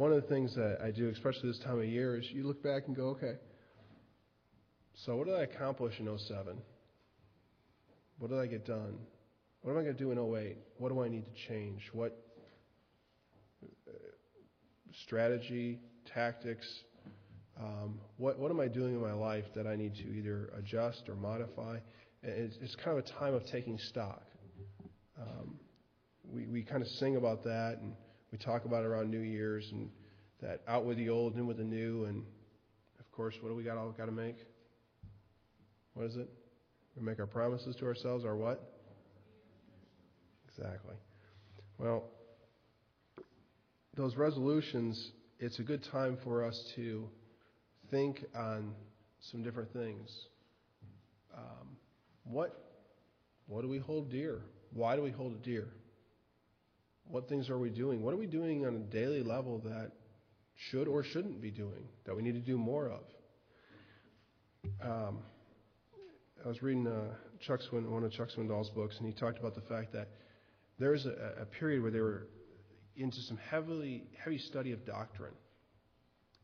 one of the things that I do, especially this time of year, is you look back and go, okay, so what did I accomplish in 07? What did I get done? What am I going to do in 08? What do I need to change? What uh, strategy, tactics, um, what, what am I doing in my life that I need to either adjust or modify? It's, it's kind of a time of taking stock. Um, we, we kind of sing about that and we talk about around New Year's and that out with the old, in with the new. And of course, what do we got all got to make? What is it? We make our promises to ourselves, our what? Exactly. Well, those resolutions, it's a good time for us to think on some different things. Um, what, what do we hold dear? Why do we hold it dear? What things are we doing? What are we doing on a daily level that should or shouldn't be doing, that we need to do more of? Um, I was reading uh, Chuck Swin, one of Chuck Swindoll's books, and he talked about the fact that there was a, a period where they were into some heavily heavy study of doctrine,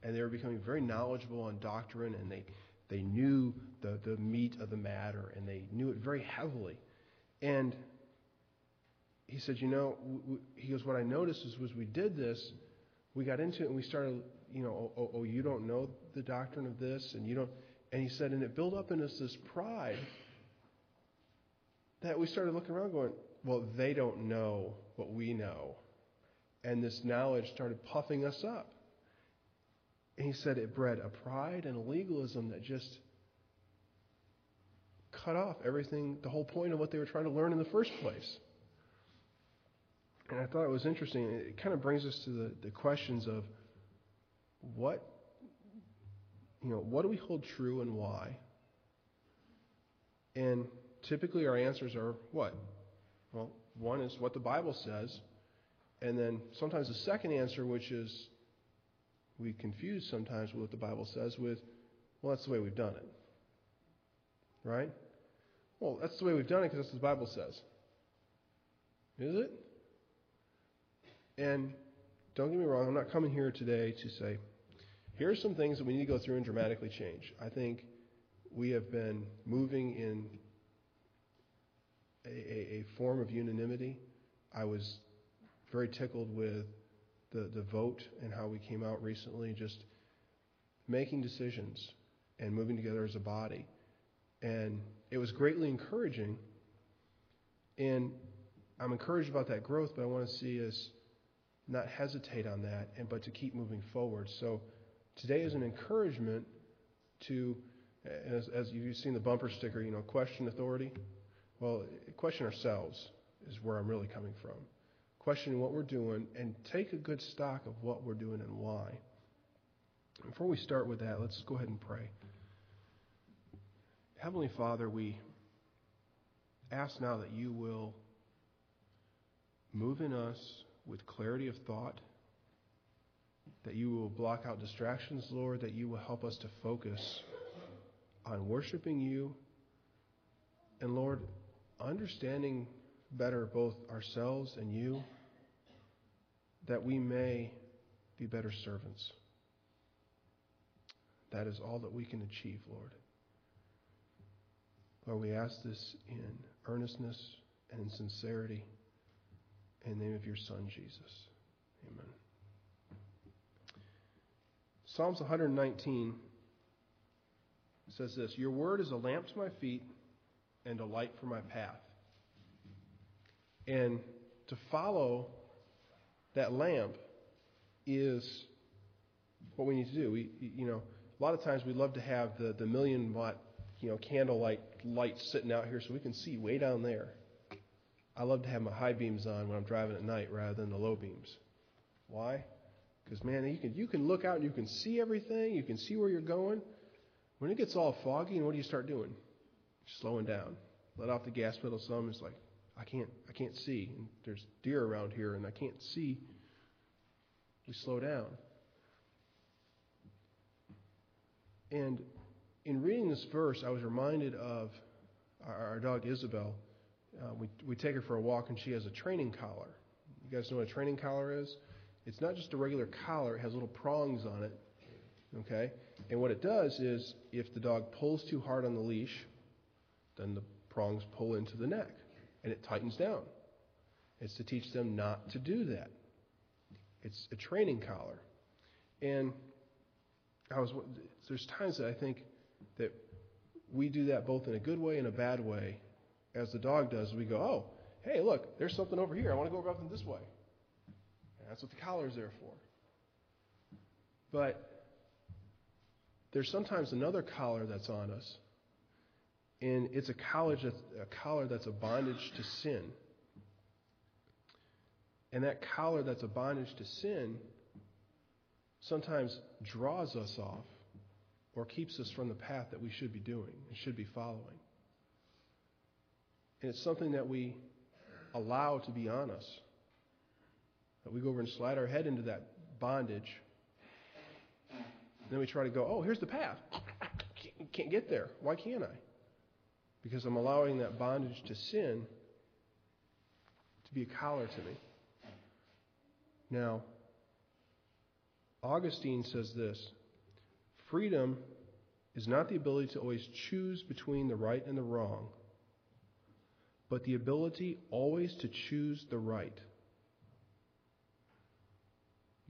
and they were becoming very knowledgeable on doctrine, and they they knew the the meat of the matter, and they knew it very heavily, and he said, you know, he goes, what I noticed is was we did this, we got into it, and we started, you know, oh, oh, oh you don't know the doctrine of this, and you don't, and he said, and it built up in us this pride that we started looking around going, well, they don't know what we know. And this knowledge started puffing us up. And he said it bred a pride and a legalism that just cut off everything, the whole point of what they were trying to learn in the first place. And I thought it was interesting. It kind of brings us to the, the questions of what, you know, what do we hold true and why? And typically our answers are what? Well, one is what the Bible says, and then sometimes the second answer, which is we confuse sometimes what the Bible says with, well, that's the way we've done it. Right? Well, that's the way we've done it because that's what the Bible says. Is it? And don't get me wrong, I'm not coming here today to say, here are some things that we need to go through and dramatically change. I think we have been moving in a, a, a form of unanimity. I was very tickled with the, the vote and how we came out recently, just making decisions and moving together as a body. And it was greatly encouraging. And I'm encouraged about that growth, but I want to see us not hesitate on that, and but to keep moving forward. So today is an encouragement to, as, as you've seen the bumper sticker, you know, question authority. Well, question ourselves is where I'm really coming from. Questioning what we're doing and take a good stock of what we're doing and why. Before we start with that, let's go ahead and pray. Heavenly Father, we ask now that you will move in us with clarity of thought, that you will block out distractions, Lord, that you will help us to focus on worshiping you, and Lord, understanding better both ourselves and you, that we may be better servants. That is all that we can achieve, Lord. Lord, we ask this in earnestness and in sincerity. In the name of your Son, Jesus. Amen. Psalms 119 says this Your word is a lamp to my feet and a light for my path. And to follow that lamp is what we need to do. We, you know, a lot of times we love to have the, the million watt, you know, candlelight light sitting out here so we can see way down there. I love to have my high beams on when I'm driving at night rather than the low beams. Why? Because man, you can you can look out and you can see everything. You can see where you're going. When it gets all foggy, what do you start doing? Slowing down. Let off the gas pedal some. It's like I can't I can't see. And there's deer around here, and I can't see. We slow down. And in reading this verse, I was reminded of our, our dog Isabel uh, we, we take her for a walk and she has a training collar. You guys know what a training collar is? It's not just a regular collar, it has little prongs on it. Okay? And what it does is if the dog pulls too hard on the leash, then the prongs pull into the neck and it tightens down. It's to teach them not to do that. It's a training collar. And I was there's times that I think that we do that both in a good way and a bad way. As the dog does, we go, "Oh, hey, look, there's something over here. I want to go about them this way." And that's what the collar is there for. But there's sometimes another collar that's on us, and it's a collar that's a collar that's a bondage to sin. And that collar that's a bondage to sin sometimes draws us off or keeps us from the path that we should be doing and should be following. And it's something that we allow to be on us. That we go over and slide our head into that bondage. Then we try to go, oh, here's the path. Can't get there. Why can't I? Because I'm allowing that bondage to sin to be a collar to me. Now, Augustine says this freedom is not the ability to always choose between the right and the wrong, but the ability always to choose the right.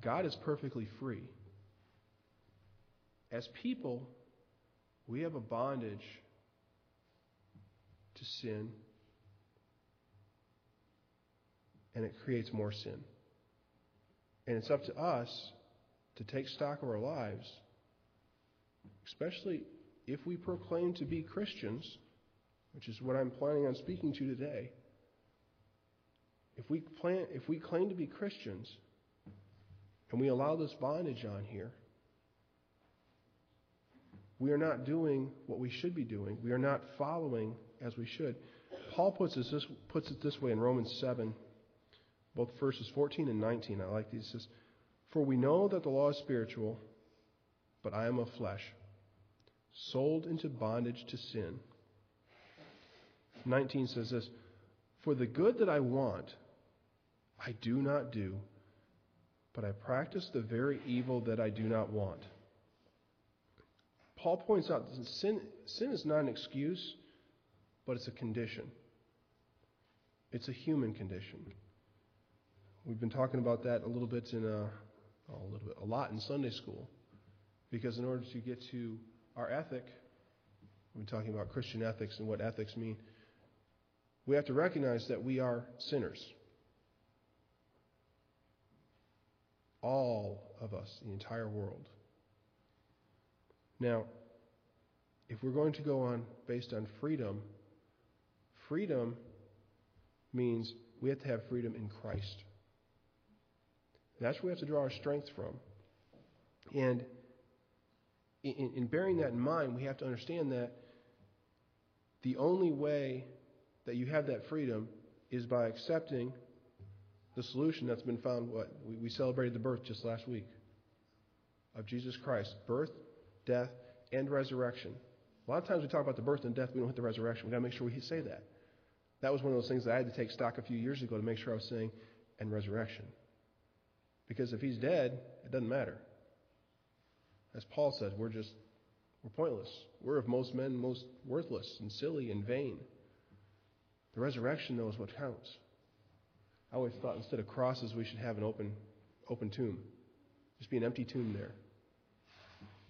God is perfectly free. As people, we have a bondage to sin, and it creates more sin. And it's up to us to take stock of our lives, especially if we proclaim to be Christians, which is what I'm planning on speaking to today. If we, plan, if we claim to be Christians and we allow this bondage on here, we are not doing what we should be doing. We are not following as we should. Paul puts, this, puts it this way in Romans 7, both verses 14 and 19. I like these. He says, For we know that the law is spiritual, but I am of flesh, sold into bondage to sin. 19 says this For the good that I want, I do not do, but I practice the very evil that I do not want. Paul points out that sin, sin is not an excuse, but it's a condition. It's a human condition. We've been talking about that a little bit in uh, a, oh, a little bit, a lot in Sunday school, because in order to get to our ethic, we've been talking about Christian ethics and what ethics mean. We have to recognize that we are sinners. All of us, the entire world. Now, if we're going to go on based on freedom, freedom means we have to have freedom in Christ. That's where we have to draw our strength from. And in, in, bearing that in mind, we have to understand that the only way that you have that freedom is by accepting the solution that's been found. What we, celebrated the birth just last week of Jesus Christ, birth, death, and resurrection. A lot of times we talk about the birth and death, we don't hit the resurrection. We've got to make sure we say that. That was one of those things that I had to take stock a few years ago to make sure I was saying, and resurrection. Because if he's dead, it doesn't matter. As Paul said, we're just, we're pointless. We're of most men most worthless and silly and vain. The resurrection though, is what counts. I always thought instead of crosses, we should have an open, open tomb. Just be an empty tomb there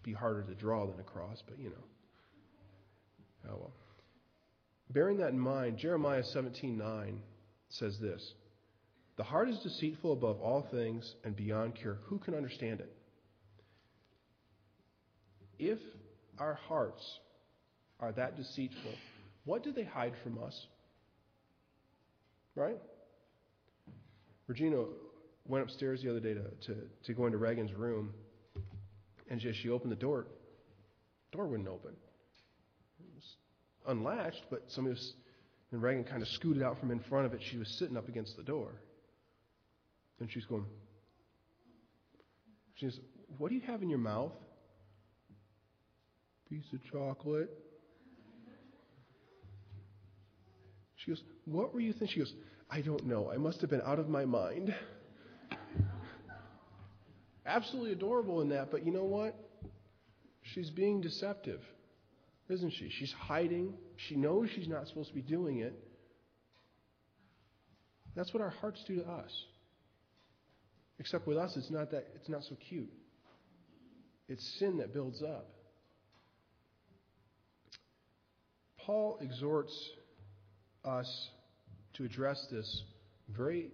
be harder to draw than a cross, but you know. Oh well. Bearing that in mind, Jeremiah 17:9 says this: "The heart is deceitful above all things and beyond cure. Who can understand it?" If our hearts are that deceitful, what do they hide from us? Right? Regina went upstairs the other day to, to, to go into Reagan's room and as she opened the door, door wouldn't open. It was unlatched, but somebody was, and Reagan kind of scooted out from in front of it. She was sitting up against the door. And she's going, she says, What do you have in your mouth? Piece of chocolate. She goes, What were you thinking? She goes, I don't know. I must have been out of my mind. absolutely adorable in that, but you know what? She's being deceptive, isn't she? She's hiding. She knows she's not supposed to be doing it. That's what our hearts do to us. Except with us, it's not that it's not so cute. It's sin that builds up. Paul exhorts us to address this very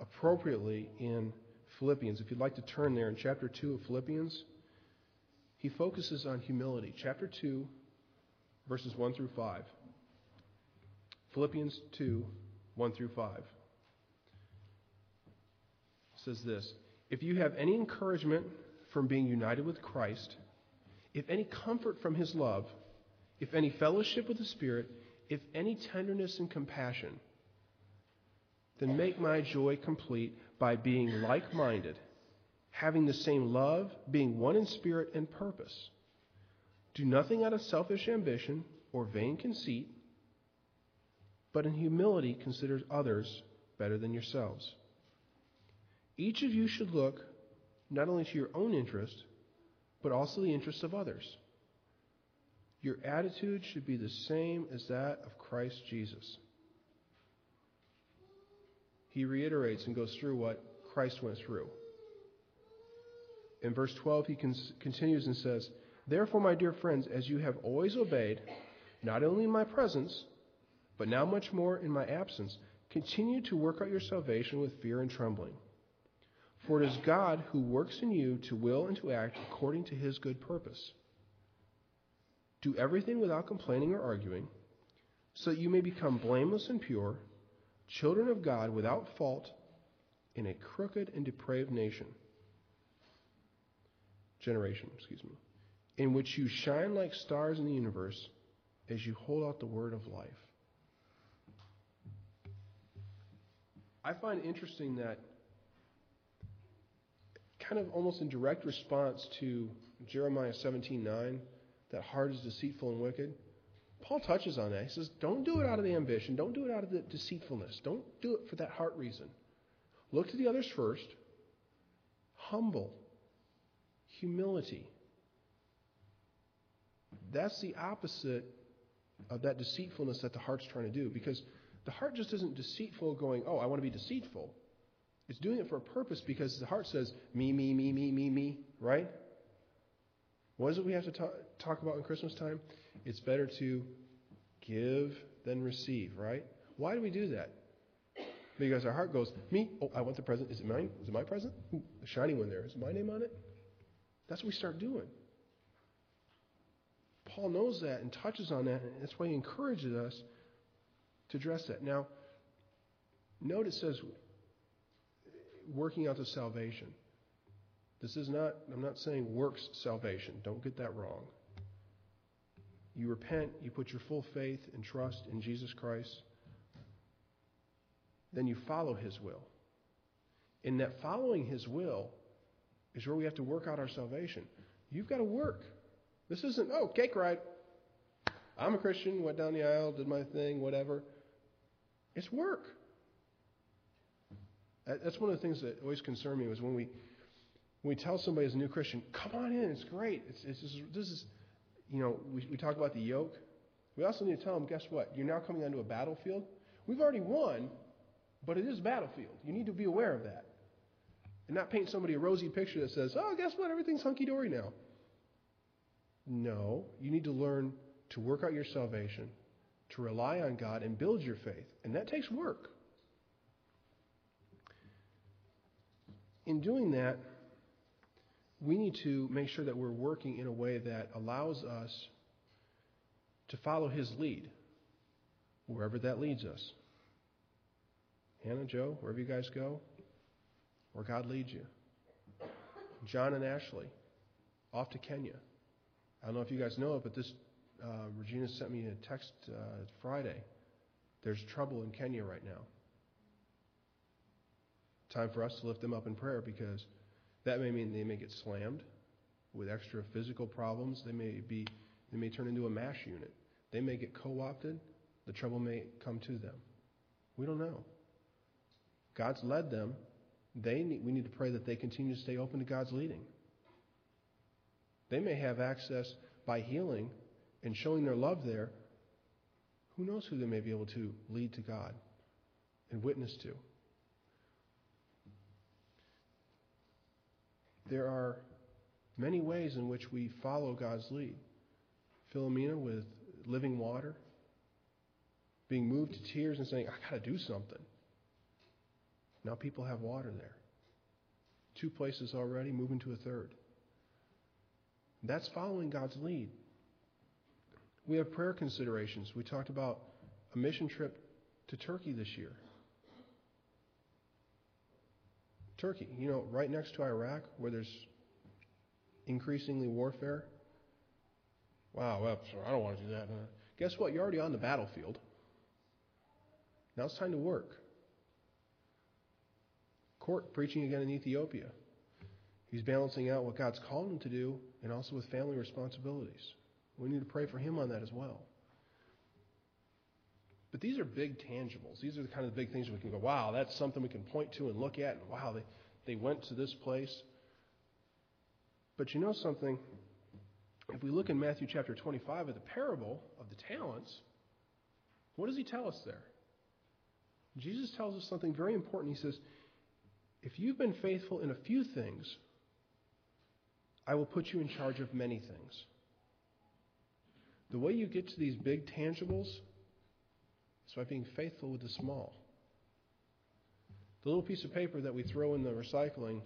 appropriately in Philippians. If you'd like to turn there in chapter 2 of Philippians, he focuses on humility. Chapter 2, verses 1 through 5. Philippians 2, 1 through 5 says this If you have any encouragement from being united with Christ, if any comfort from his love, if any fellowship with the Spirit, if any tenderness and compassion, then make my joy complete by being like minded, having the same love, being one in spirit and purpose. Do nothing out of selfish ambition or vain conceit, but in humility consider others better than yourselves. Each of you should look not only to your own interest, but also the interests of others. Your attitude should be the same as that of Christ Jesus. He reiterates and goes through what Christ went through. In verse 12, he continues and says, Therefore, my dear friends, as you have always obeyed, not only in my presence, but now much more in my absence, continue to work out your salvation with fear and trembling. For it is God who works in you to will and to act according to his good purpose. Do everything without complaining or arguing, so that you may become blameless and pure, children of God without fault in a crooked and depraved nation. Generation, excuse me. In which you shine like stars in the universe as you hold out the word of life. I find interesting that kind of almost in direct response to Jeremiah 17:9, that heart is deceitful and wicked. Paul touches on that. He says, Don't do it out of the ambition. Don't do it out of the deceitfulness. Don't do it for that heart reason. Look to the others first. Humble. Humility. That's the opposite of that deceitfulness that the heart's trying to do. Because the heart just isn't deceitful going, Oh, I want to be deceitful. It's doing it for a purpose because the heart says, me, me, me, me, me, me, right? What is it we have to talk, talk about in Christmas time? It's better to give than receive, right? Why do we do that? Because our heart goes, me, oh, I want the present. Is it mine? Is it my present? The shiny one there. Is my name on it? That's what we start doing. Paul knows that and touches on that, and that's why he encourages us to address that. Now, note it says working out the salvation. This is not, I'm not saying works salvation. Don't get that wrong. You repent, you put your full faith and trust in Jesus Christ, then you follow His will. In that following His will is where we have to work out our salvation. You've got to work. This isn't, oh, cake ride. I'm a Christian, went down the aisle, did my thing, whatever. It's work. That's one of the things that always concerned me was when we when we tell somebody as a new Christian, "Come on in, it's great. It's, it's just, this is, you know, we, we talk about the yoke. We also need to tell them, guess what? You're now coming onto a battlefield. We've already won, but it is a battlefield. You need to be aware of that, and not paint somebody a rosy picture that says, "Oh, guess what? Everything's hunky dory now." No, you need to learn to work out your salvation, to rely on God, and build your faith, and that takes work. in doing that, we need to make sure that we're working in a way that allows us to follow His lead, wherever that leads us. Hannah, Joe, wherever you guys go, where God leads you. John and Ashley, off to Kenya. I don't know if you guys know it, but this uh, Regina sent me a text uh, Friday. There's trouble in Kenya right now time for us to lift them up in prayer because that may mean they may get slammed with extra physical problems. They may be they may turn into a MASH unit. They may get co-opted. The trouble may come to them. We don't know. God's led them they need, we need to pray that they continue to stay open to God's leading. They may have access by healing and showing their love there. Who knows who they may be able to lead to God and witness to? There are many ways in which we follow God's lead. Philomena with living water, being moved to tears and saying, I got to do something. Now people have water there. Two places already, moving to a third. That's following God's lead. We have prayer considerations. We talked about a mission trip to Turkey this year. Turkey, you know, right next to Iraq, where there's increasingly warfare. Wow, well, I don't want to do that. Guess what? You're already on the battlefield. Now it's time to work. Court preaching again in Ethiopia. He's balancing out what God's called him to do and also with family responsibilities. We need to pray for him on that as well. But these are big tangibles. These are the kind of big things we can go, wow, that's something we can point to and look at. And wow, they, they went to this place. But you know something? If we look in Matthew chapter 25 at the parable of the talents, what does he tell us there? Jesus tells us something very important. He says, If you've been faithful in a few things, I will put you in charge of many things. The way you get to these big tangibles is by being faithful with the small. The little piece of paper that we throw in the recycling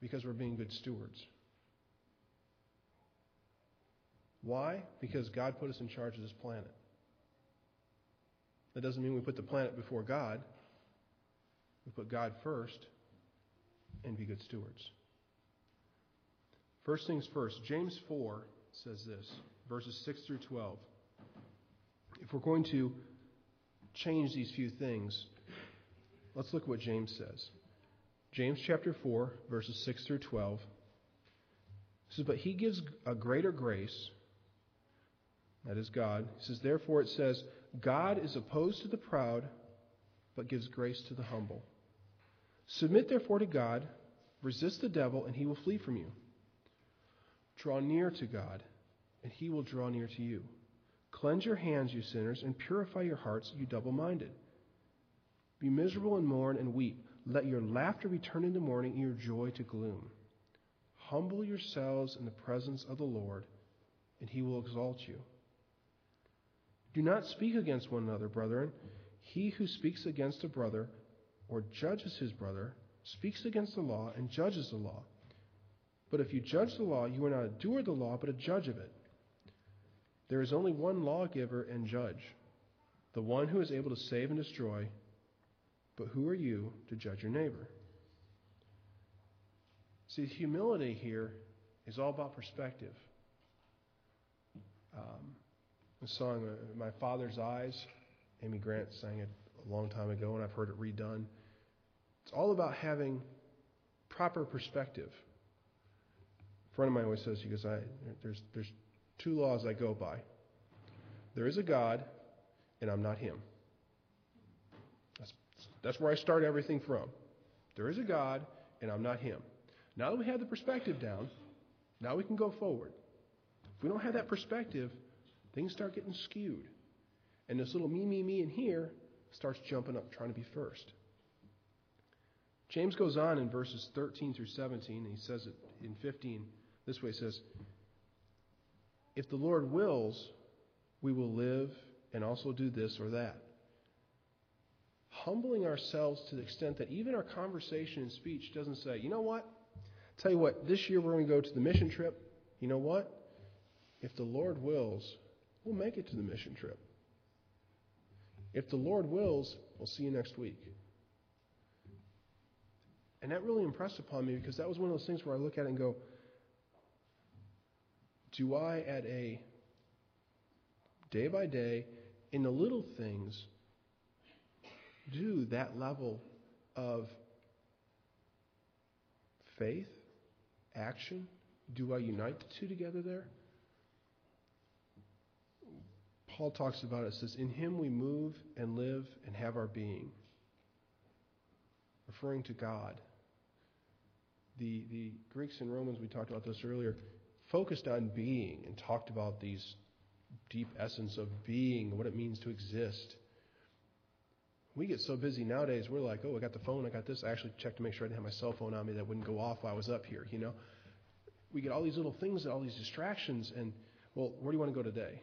because we're being good stewards. Why? Because God put us in charge of this planet. That doesn't mean we put the planet before God. We put God first and be good stewards. First things first, James 4 says this, verses 6 through 12. If we're going to change these few things, let's look at what James says. James chapter 4, verses 6 through 12 says, But he gives a greater grace. That is God. He says, Therefore it says, God is opposed to the proud, but gives grace to the humble. Submit therefore to God, resist the devil, and he will flee from you. Draw near to God, and he will draw near to you. Cleanse your hands, you sinners, and purify your hearts, you double minded. Be miserable and mourn and weep. Let your laughter be turned into mourning and your joy to gloom. Humble yourselves in the presence of the Lord, and he will exalt you. Do not speak against one another, brethren. He who speaks against a brother or judges his brother speaks against the law and judges the law. But if you judge the law, you are not a doer of the law, but a judge of it. There is only one lawgiver and judge, the one who is able to save and destroy. But who are you to judge your neighbor? See, humility here is all about perspective. Um, the song, uh, My Father's Eyes, Amy Grant sang it a long time ago, and I've heard it redone. It's all about having proper perspective A friend of mine always says, he goes, I, there's, there's two laws I go by. There is a God, and I'm not him. That's, where I start everything from. There is a God, and I'm not him. Now that we have the perspective down, now we can go forward. If we don't have that perspective, things start getting skewed. And this little me, me, me in here starts jumping up, trying to be first. James goes on in verses 13 through 17, and he says it in 15 this way. It says, If the Lord wills, we will live and also do this or that. Humbling ourselves to the extent that even our conversation and speech doesn't say, you know what? Tell you what, this year we're going to go to the mission trip. You know what? If the Lord wills, we'll make it to the mission trip. If the Lord wills, we'll see you next week. And that really impressed upon me because that was one of those things where I look at it and go, do I, at a day by day, in the little things, do that level of faith, action? Do I unite the two together there? Paul talks about it, says, In him we move and live and have our being. referring to God. The, the Greeks and Romans, we talked about this earlier, focused on being and talked about these deep essence of being, what it means to exist. We get so busy nowadays, we're like, oh, I got the phone, I got this. I actually checked to make sure I didn't have my cell phone on me that wouldn't go off while I was up here, you know? We get all these little things, all these distractions, and, well, where do you want to go today?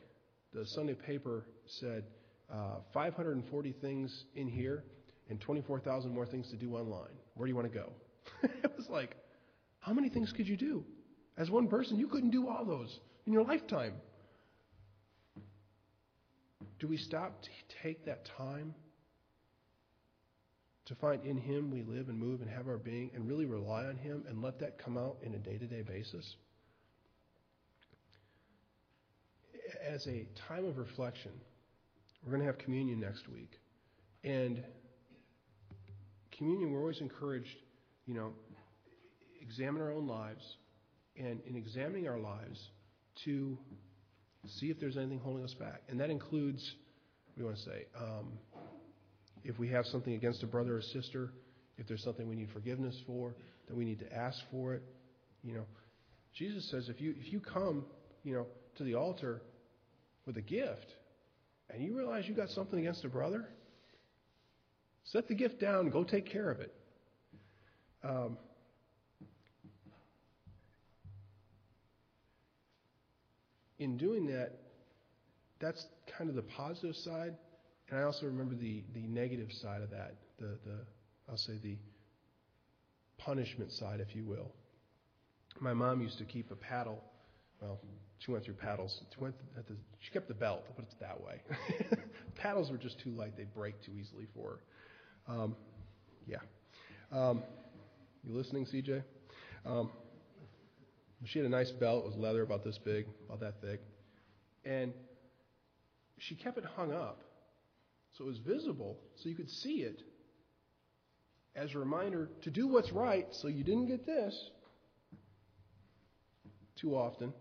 The Sunday paper said uh, 540 things in here and 24,000 more things to do online. Where do you want to go? it was like, how many things could you do? As one person, you couldn't do all those in your lifetime. Do we stop to take that time to find in Him we live and move and have our being and really rely on Him and let that come out in a day to day basis? As a time of reflection, we're going to have communion next week. And communion, we're always encouraged, you know, examine our own lives, and in examining our lives, to see if there's anything holding us back. And that includes, you want to say? Um, if we have something against a brother or sister, if there's something we need forgiveness for, that we need to ask for it. You know, Jesus says if you if you come, you know, to the altar with a gift, and you realize you got something against a brother, set the gift down go take care of it. Um, in doing that, that's kind of the positive side. And I also remember the, the negative side of that, the, the I'll say the punishment side, if you will. My mom used to keep a paddle. Well, she went through paddles. She, went the, she kept the belt, I'll put it that way. paddles were just too light; they'd break too easily for her. Um, yeah. Um, you listening, CJ? Um, she had a nice belt. It was leather, about this big, about that thick, and she kept it hung up so it was visible, so you could see it as a reminder to do what's right so you didn't get this too often.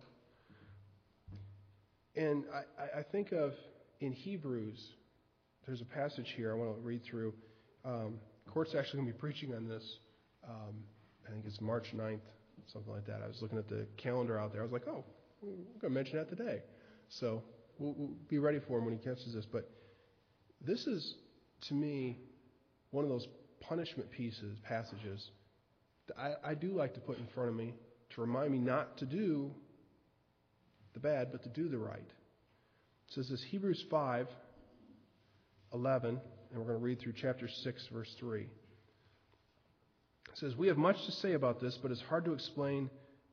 And I, I think of in Hebrews, there's a passage here I want to read through. Um, Court's actually going to be preaching on this. Um, I think it's March 9th, something like that. I was looking at the calendar out there. I was like, oh, we're going to mention that today. So we'll, we'll be ready for him when he catches this. But this is, to me, one of those punishment pieces, passages that I, I do like to put in front of me to remind me not to do the bad, but to do the right. It says this Hebrews 5 11, and we're going to read through chapter 6, verse 3. It says, We have much to say about this, but it's hard to explain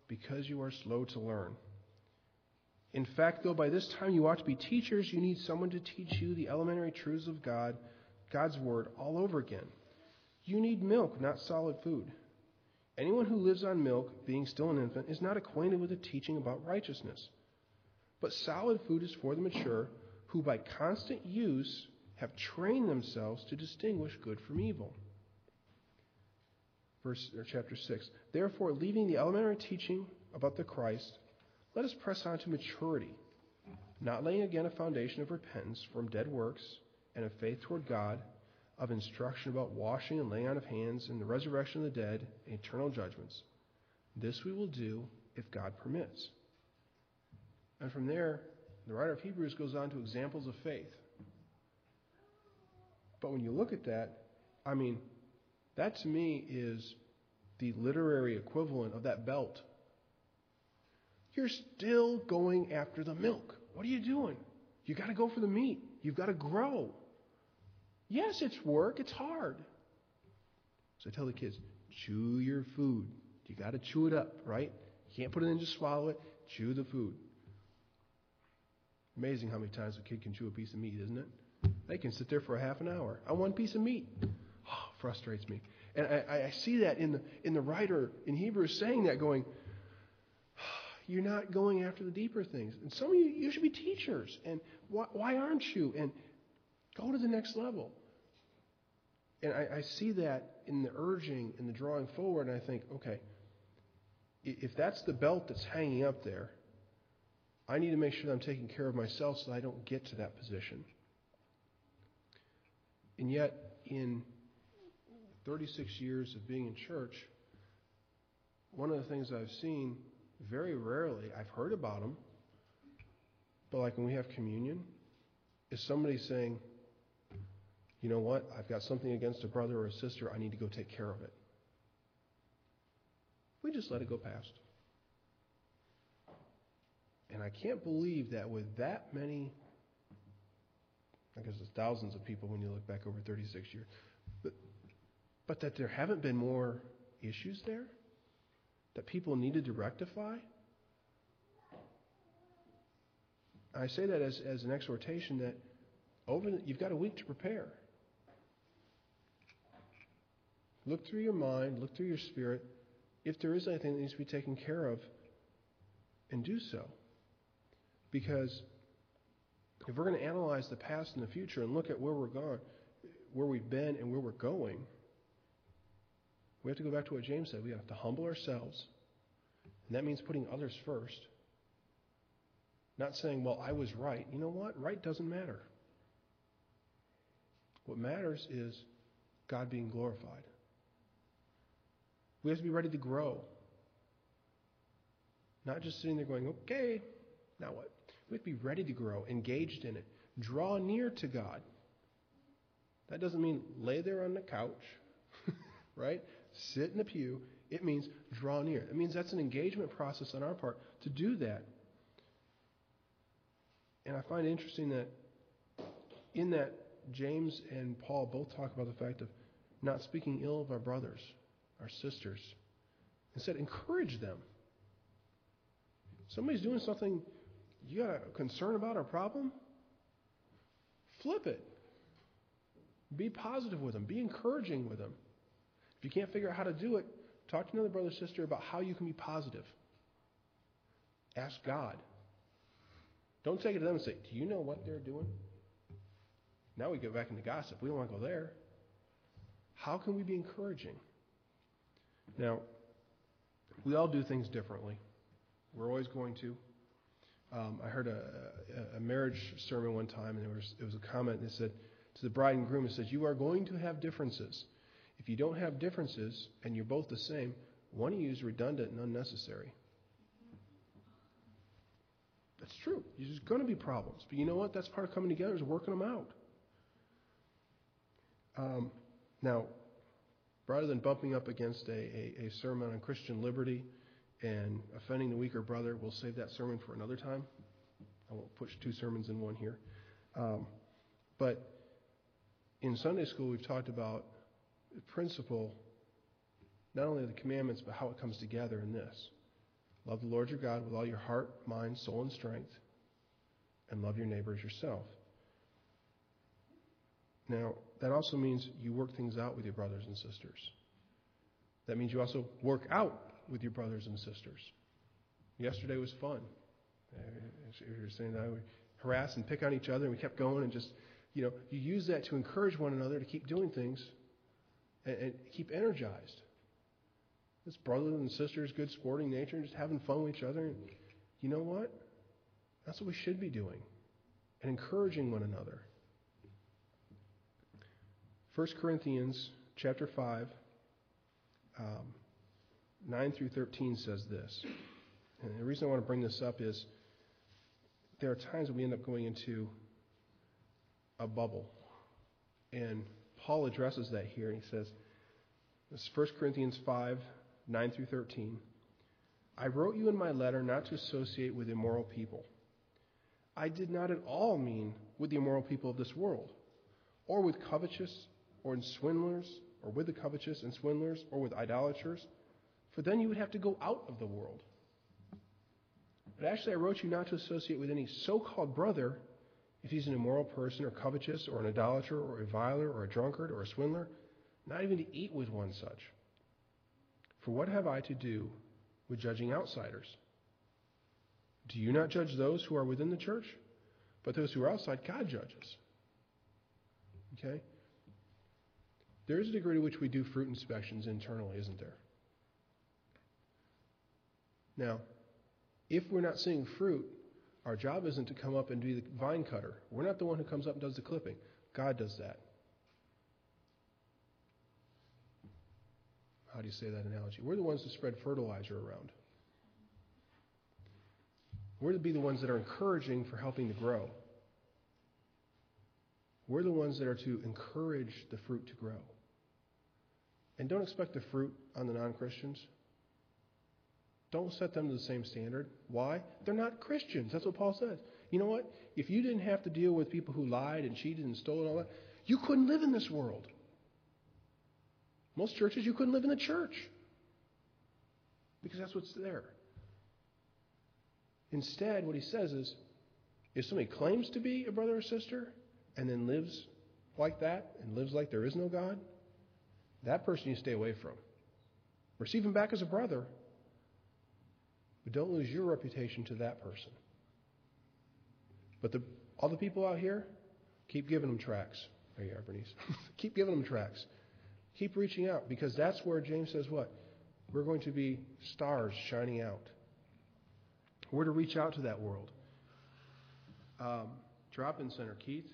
because you are slow to learn. In fact, though, by this time you ought to be teachers, you need someone to teach you the elementary truths of God, God's Word, all over again. You need milk, not solid food. Anyone who lives on milk, being still an infant, is not acquainted with the teaching about righteousness. But solid food is for the mature, who by constant use have trained themselves to distinguish good from evil. Verse or chapter 6. Therefore, leaving the elementary teaching about the Christ, let us press on to maturity, not laying again a foundation of repentance from dead works and of faith toward God, of instruction about washing and laying on of hands and the resurrection of the dead and eternal judgments. This we will do if God permits. And from there, the writer of Hebrews goes on to examples of faith. But when you look at that, I mean, that to me is the literary equivalent of that belt you're still going after the milk. What are you doing? You got to go for the meat. You've got to grow. Yes, it's work. It's hard. So I tell the kids, chew your food. You got to chew it up, right? You can't put it in just swallow it. Chew the food. Amazing how many times a kid can chew a piece of meat, isn't it? They can sit there for a half an hour on one piece of meat. Oh, frustrates me. And I, I see that in the in the writer in Hebrews saying that, going, you're not going after the deeper things. And some of you, you should be teachers. And why, why aren't you? And go to the next level. And I, I see that in the urging and the drawing forward, and I think, okay, if that's the belt that's hanging up there, I need to make sure that I'm taking care of myself so that I don't get to that position. And yet, in 36 years of being in church, one of the things I've seen very rarely, I've heard about them, but like when we have communion, is somebody saying, you know what, I've got something against a brother or a sister, I need to go take care of it. We just let it go past. And I can't believe that with that many, I guess it's thousands of people when you look back over 36 years, but, but that there haven't been more issues there that people needed to rectify. I say that as, as an exhortation that over the, you've got a week to prepare. Look through your mind, look through your spirit. If there is anything that needs to be taken care of, and do so. Because if we're going to analyze the past and the future and look at where we're gone, where we've been and where we're going, we have to go back to what James said. We have to humble ourselves, and that means putting others first. Not saying, well, I was right. You know what? Right doesn't matter. What matters is God being glorified. We have to be ready to grow. Not just sitting there going, okay, now what? We have to be ready to grow, engaged in it, draw near to God. That doesn't mean lay there on the couch, right? Sit in the pew. It means draw near. It means that's an engagement process on our part to do that. And I find it interesting that in that, James and Paul both talk about the fact of not speaking ill of our brothers, our sisters. Instead, encourage them. Somebody's doing something you got a concern about or problem? Flip it. Be positive with them. Be encouraging with them. If you can't figure out how to do it, talk to another brother or sister about how you can be positive. Ask God. Don't take it to them and say, Do you know what they're doing? Now we get back into gossip. We don't want to go there. How can we be encouraging? Now, we all do things differently. We're always going to. Um, I heard a, a, marriage sermon one time, and there was, it was a comment that said to the bride and groom, it says, You are going to have differences. If you don't have differences and you're both the same, one of you is redundant and unnecessary. That's true. There's going to be problems. But you know what? That's part of coming together is working them out. Um, now, rather than bumping up against a, a, a sermon on Christian liberty and offending the weaker brother, we'll save that sermon for another time. I won't push two sermons in one here. Um, but in Sunday school, we've talked about the principle, not only the commandments, but how it comes together in this. Love the Lord your God with all your heart, mind, soul, and strength, and love your neighbor as yourself. Now, that also means you work things out with your brothers and sisters. That means you also work out with your brothers and sisters. Yesterday was fun. You were saying that we harass and pick on each other, and we kept going, and just, you know, you use that to encourage one another to keep doing things and, and keep energized. It's brothers and sisters, good sporting nature, and just having fun with each other. And you know what? That's what we should be doing, and encouraging one another. 1 Corinthians chapter 5, um, 9 through 13 says this. And the reason I want to bring this up is there are times we end up going into a bubble. And Paul addresses that here. He says, this is 1 Corinthians 5, 9 through 13. I wrote you in my letter not to associate with immoral people. I did not at all mean with the immoral people of this world, or with covetous or in swindlers, or with the covetous and swindlers, or with idolaters, for then you would have to go out of the world. But actually, I wrote you not to associate with any so called brother if he's an immoral person, or covetous, or an idolater, or a reviler, or a drunkard, or a swindler, not even to eat with one such. For what have I to do with judging outsiders? Do you not judge those who are within the church? But those who are outside, God judges. Okay? There is a degree to which we do fruit inspections internally, isn't there? Now, if we're not seeing fruit, our job isn't to come up and be the vine cutter. We're not the one who comes up and does the clipping. God does that. how do you say that analogy? We're the ones that spread fertilizer around. We're to be the ones that are encouraging for helping to grow. We're the ones that are to encourage the fruit to grow. And don't expect the fruit on the non Christians. Don't set them to the same standard. Why? They're not Christians. That's what Paul says. You know what? If you didn't have to deal with people who lied and cheated and stole and all that, you couldn't live in this world. Most churches, you couldn't live in the church because that's what's there. Instead, what he says is if somebody claims to be a brother or sister and then lives like that and lives like there is no God, that person you stay away from. Receive him back as a brother, but don't lose your reputation to that person. But the, all the people out here, keep giving them tracts. There you are, Bernice. keep giving them tracts. Keep reaching out because that's where James says what? We're going to be stars shining out. We're to reach out to that world. Um, Drop in center, Keith,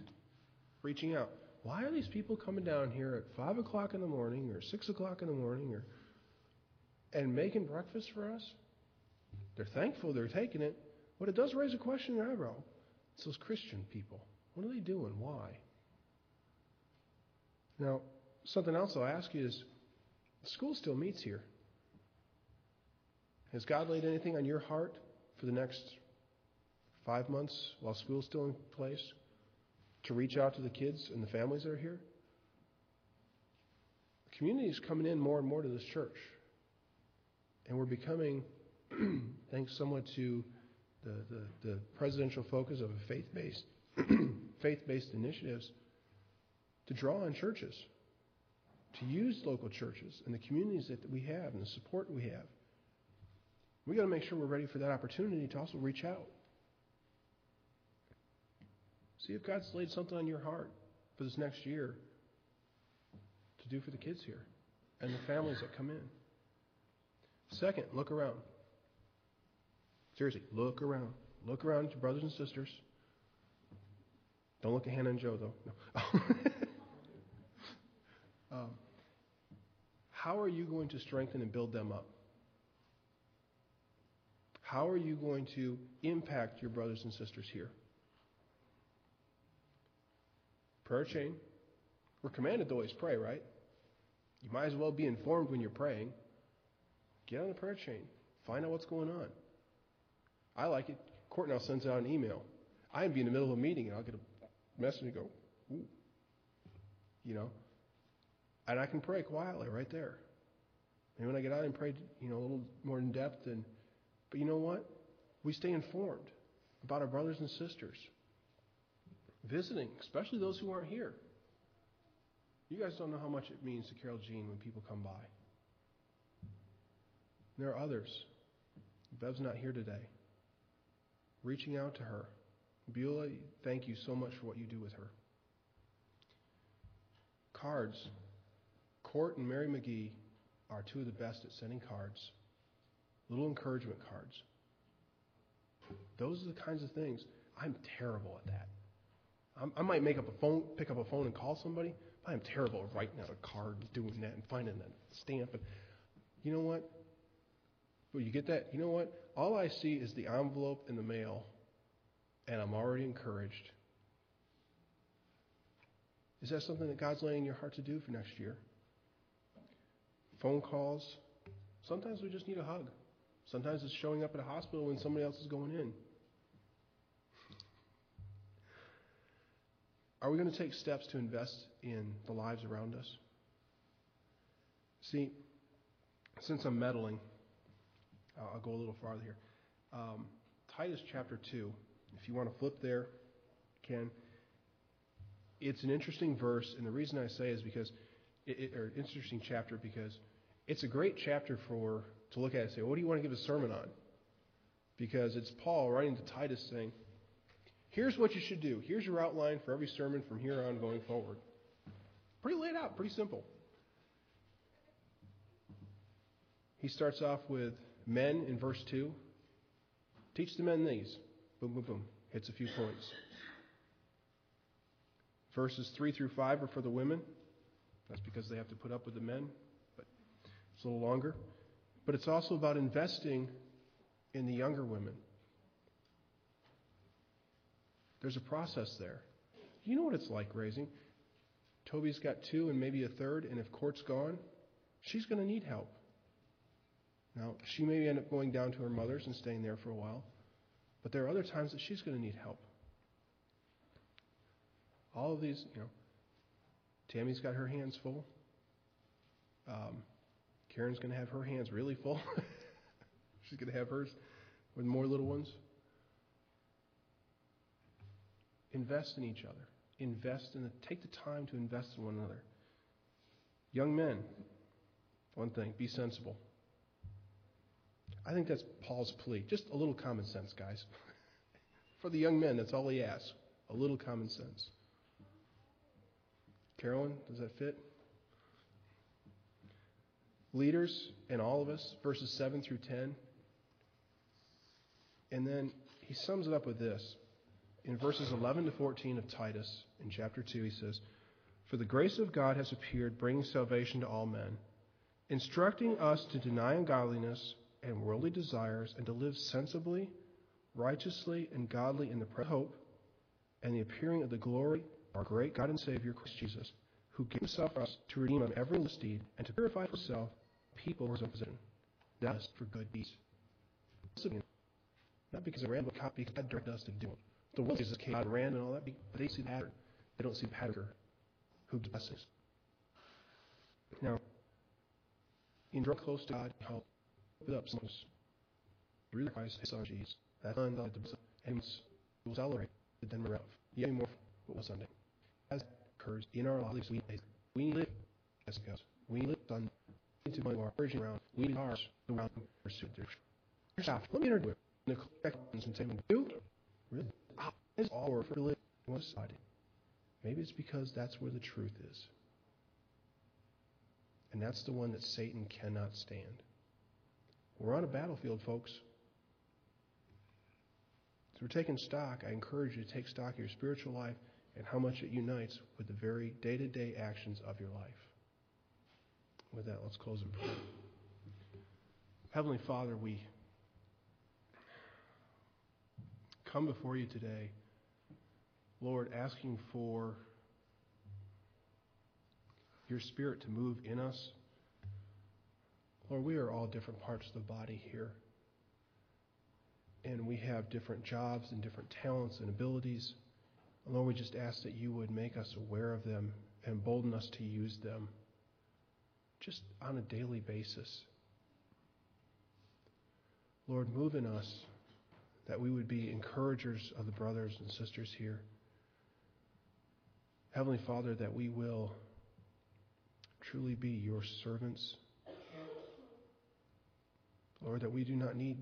reaching out. Why are these people coming down here at 5 o'clock in the morning or 6 o'clock in the morning or, and making breakfast for us? They're thankful they're taking it, but it does raise a question in your eyebrow. It's those Christian people. What are they doing? Why? Now, something else I'll ask you is school still meets here. Has God laid anything on your heart for the next five months while school's still in place to reach out to the kids and the families that are here? The community is coming in more and more to this church. And we're becoming, thanks somewhat to the, the, the presidential focus of faith-based faith-based initiatives, to draw on churches, to use local churches and the communities that we have and the support we have. We got to make sure we're ready for that opportunity to also reach out. See if God's laid something on your heart for this next year to do for the kids here and the families that come in. Second, look around. Seriously, look around. Look around at your brothers and sisters. Don't look at Hannah and Joe, though. No. um, how are you going to strengthen and build them up? How are you going to impact your brothers and sisters here? Prayer chain. We're commanded to always pray, right? You might as well be informed when you're praying. Get on the prayer chain. Find out what's going on. I like it. Court now sends out an email. I can be in the middle of a meeting and I'll get a message and go, ooh. You know? And I can pray quietly right there. And when I get out and pray, you know, a little more in depth and but you know what? We stay informed about our brothers and sisters. Visiting, especially those who aren't here. You guys don't know how much it means to Carol Jean when people come by. There are others. Bev's not here today. Reaching out to her. Beulah, thank you so much for what you do with her. Cards. Court and Mary McGee are two of the best at sending cards little encouragement cards. Those are the kinds of things. I'm terrible at that. I might make up a phone, pick up a phone and call somebody, but I'm terrible at writing out a card, and doing that, and finding that stamp. And you know what? Well, you get that. You know what? All I see is the envelope in the mail, and I'm already encouraged. Is that something that God's laying in your heart to do for next year? Phone calls. Sometimes we just need a hug. Sometimes it's showing up at a hospital when somebody else is going in. Are we going to take steps to invest in the lives around us? See, since I'm meddling, I'll go a little farther here. Um, Titus chapter 2, if you want to flip there, Ken. It's an interesting verse, and the reason I say is because, it, it, or interesting chapter because it's a great chapter for to look at and say, what do you want to give a sermon on? Because it's Paul writing to Titus saying, here's what you should do. Here's your outline for every sermon from here on going forward. Pretty laid out, pretty simple. He starts off with men in verse 2. Teach the men these. Boom, boom, boom. Hits a few points. Verses 3 through 5 are for the women. That's because they have to put up with the men. But it's a little longer. But it's also about investing in the younger women. There's a process there. You know what it's like raising. Toby's got two and maybe a third, and if Court's gone, she's going to need help. Now, she may end up going down to her mother's and staying there for a while, but there are other times that she's going to need help. All of these, you know, Tammy's got her hands full. Um, Karen's going to have her hands really full. she's going to have hers with more little ones. Invest in each other. Invest in the, take the time to invest in one another. Young men, one thing, be sensible. I think that's Paul's plea. Just a little common sense, guys. For the young men, that's all he asks. A little common sense. Carolyn, does that fit? Leaders and all of us, verses 7 through 10. And then he sums it up with this. In verses 11 to 14 of Titus, in chapter 2, he says, For the grace of God has appeared, bringing salvation to all men, instructing us to deny ungodliness and worldly desires, and to live sensibly, righteously, and godly in the present hope and the appearing of the glory of our great God and Savior, Christ Jesus, who gave himself for us to redeem every misdeed and to purify for himself people who are in position. That is for good deeds. Not because of random copy, because God directed us to do it. The world uses God random and all that, but they see the pattern. They don't see the pattern who blesses. Now, in draw close to God, help with up some through Christ, his son. That son that the and will celebrate the Denver of. Yet more was Sunday. As occurs in our lives, we we live as goes. We live on into my origin around. We are the round pursuit. Stop. Let me introduce the questions and say, "Do really? Ah, is all for live one side." Maybe it's because that's where the truth is. And that's the one that Satan cannot stand. We're on a battlefield, folks. So we're taking stock. I encourage you to take stock of your spiritual life and how much it unites with the very day to day actions of your life. With that, let's close in prayer. Heavenly Father, we come before you today, Lord, asking for your Spirit to move in us. Lord, we are all different parts of the body here. And we have different jobs and different talents and abilities. And Lord, we just ask that you would make us aware of them and embolden us to use them just on a daily basis. Lord, move in us that we would be encouragers of the brothers and sisters here. Heavenly Father, that we will truly be your servants. Lord, that we do not need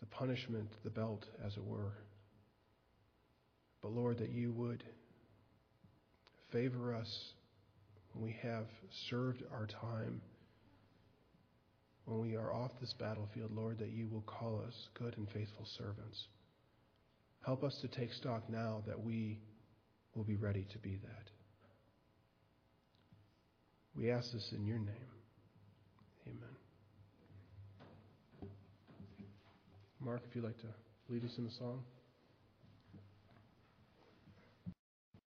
the punishment, the belt, as it were. But Lord, that you would favor us when we have served our time, when we are off this battlefield, Lord, that you will call us good and faithful servants. Help us to take stock now that we will be ready to be that. We ask this in your name. Amen. Mark, if you'd like to lead us in a song.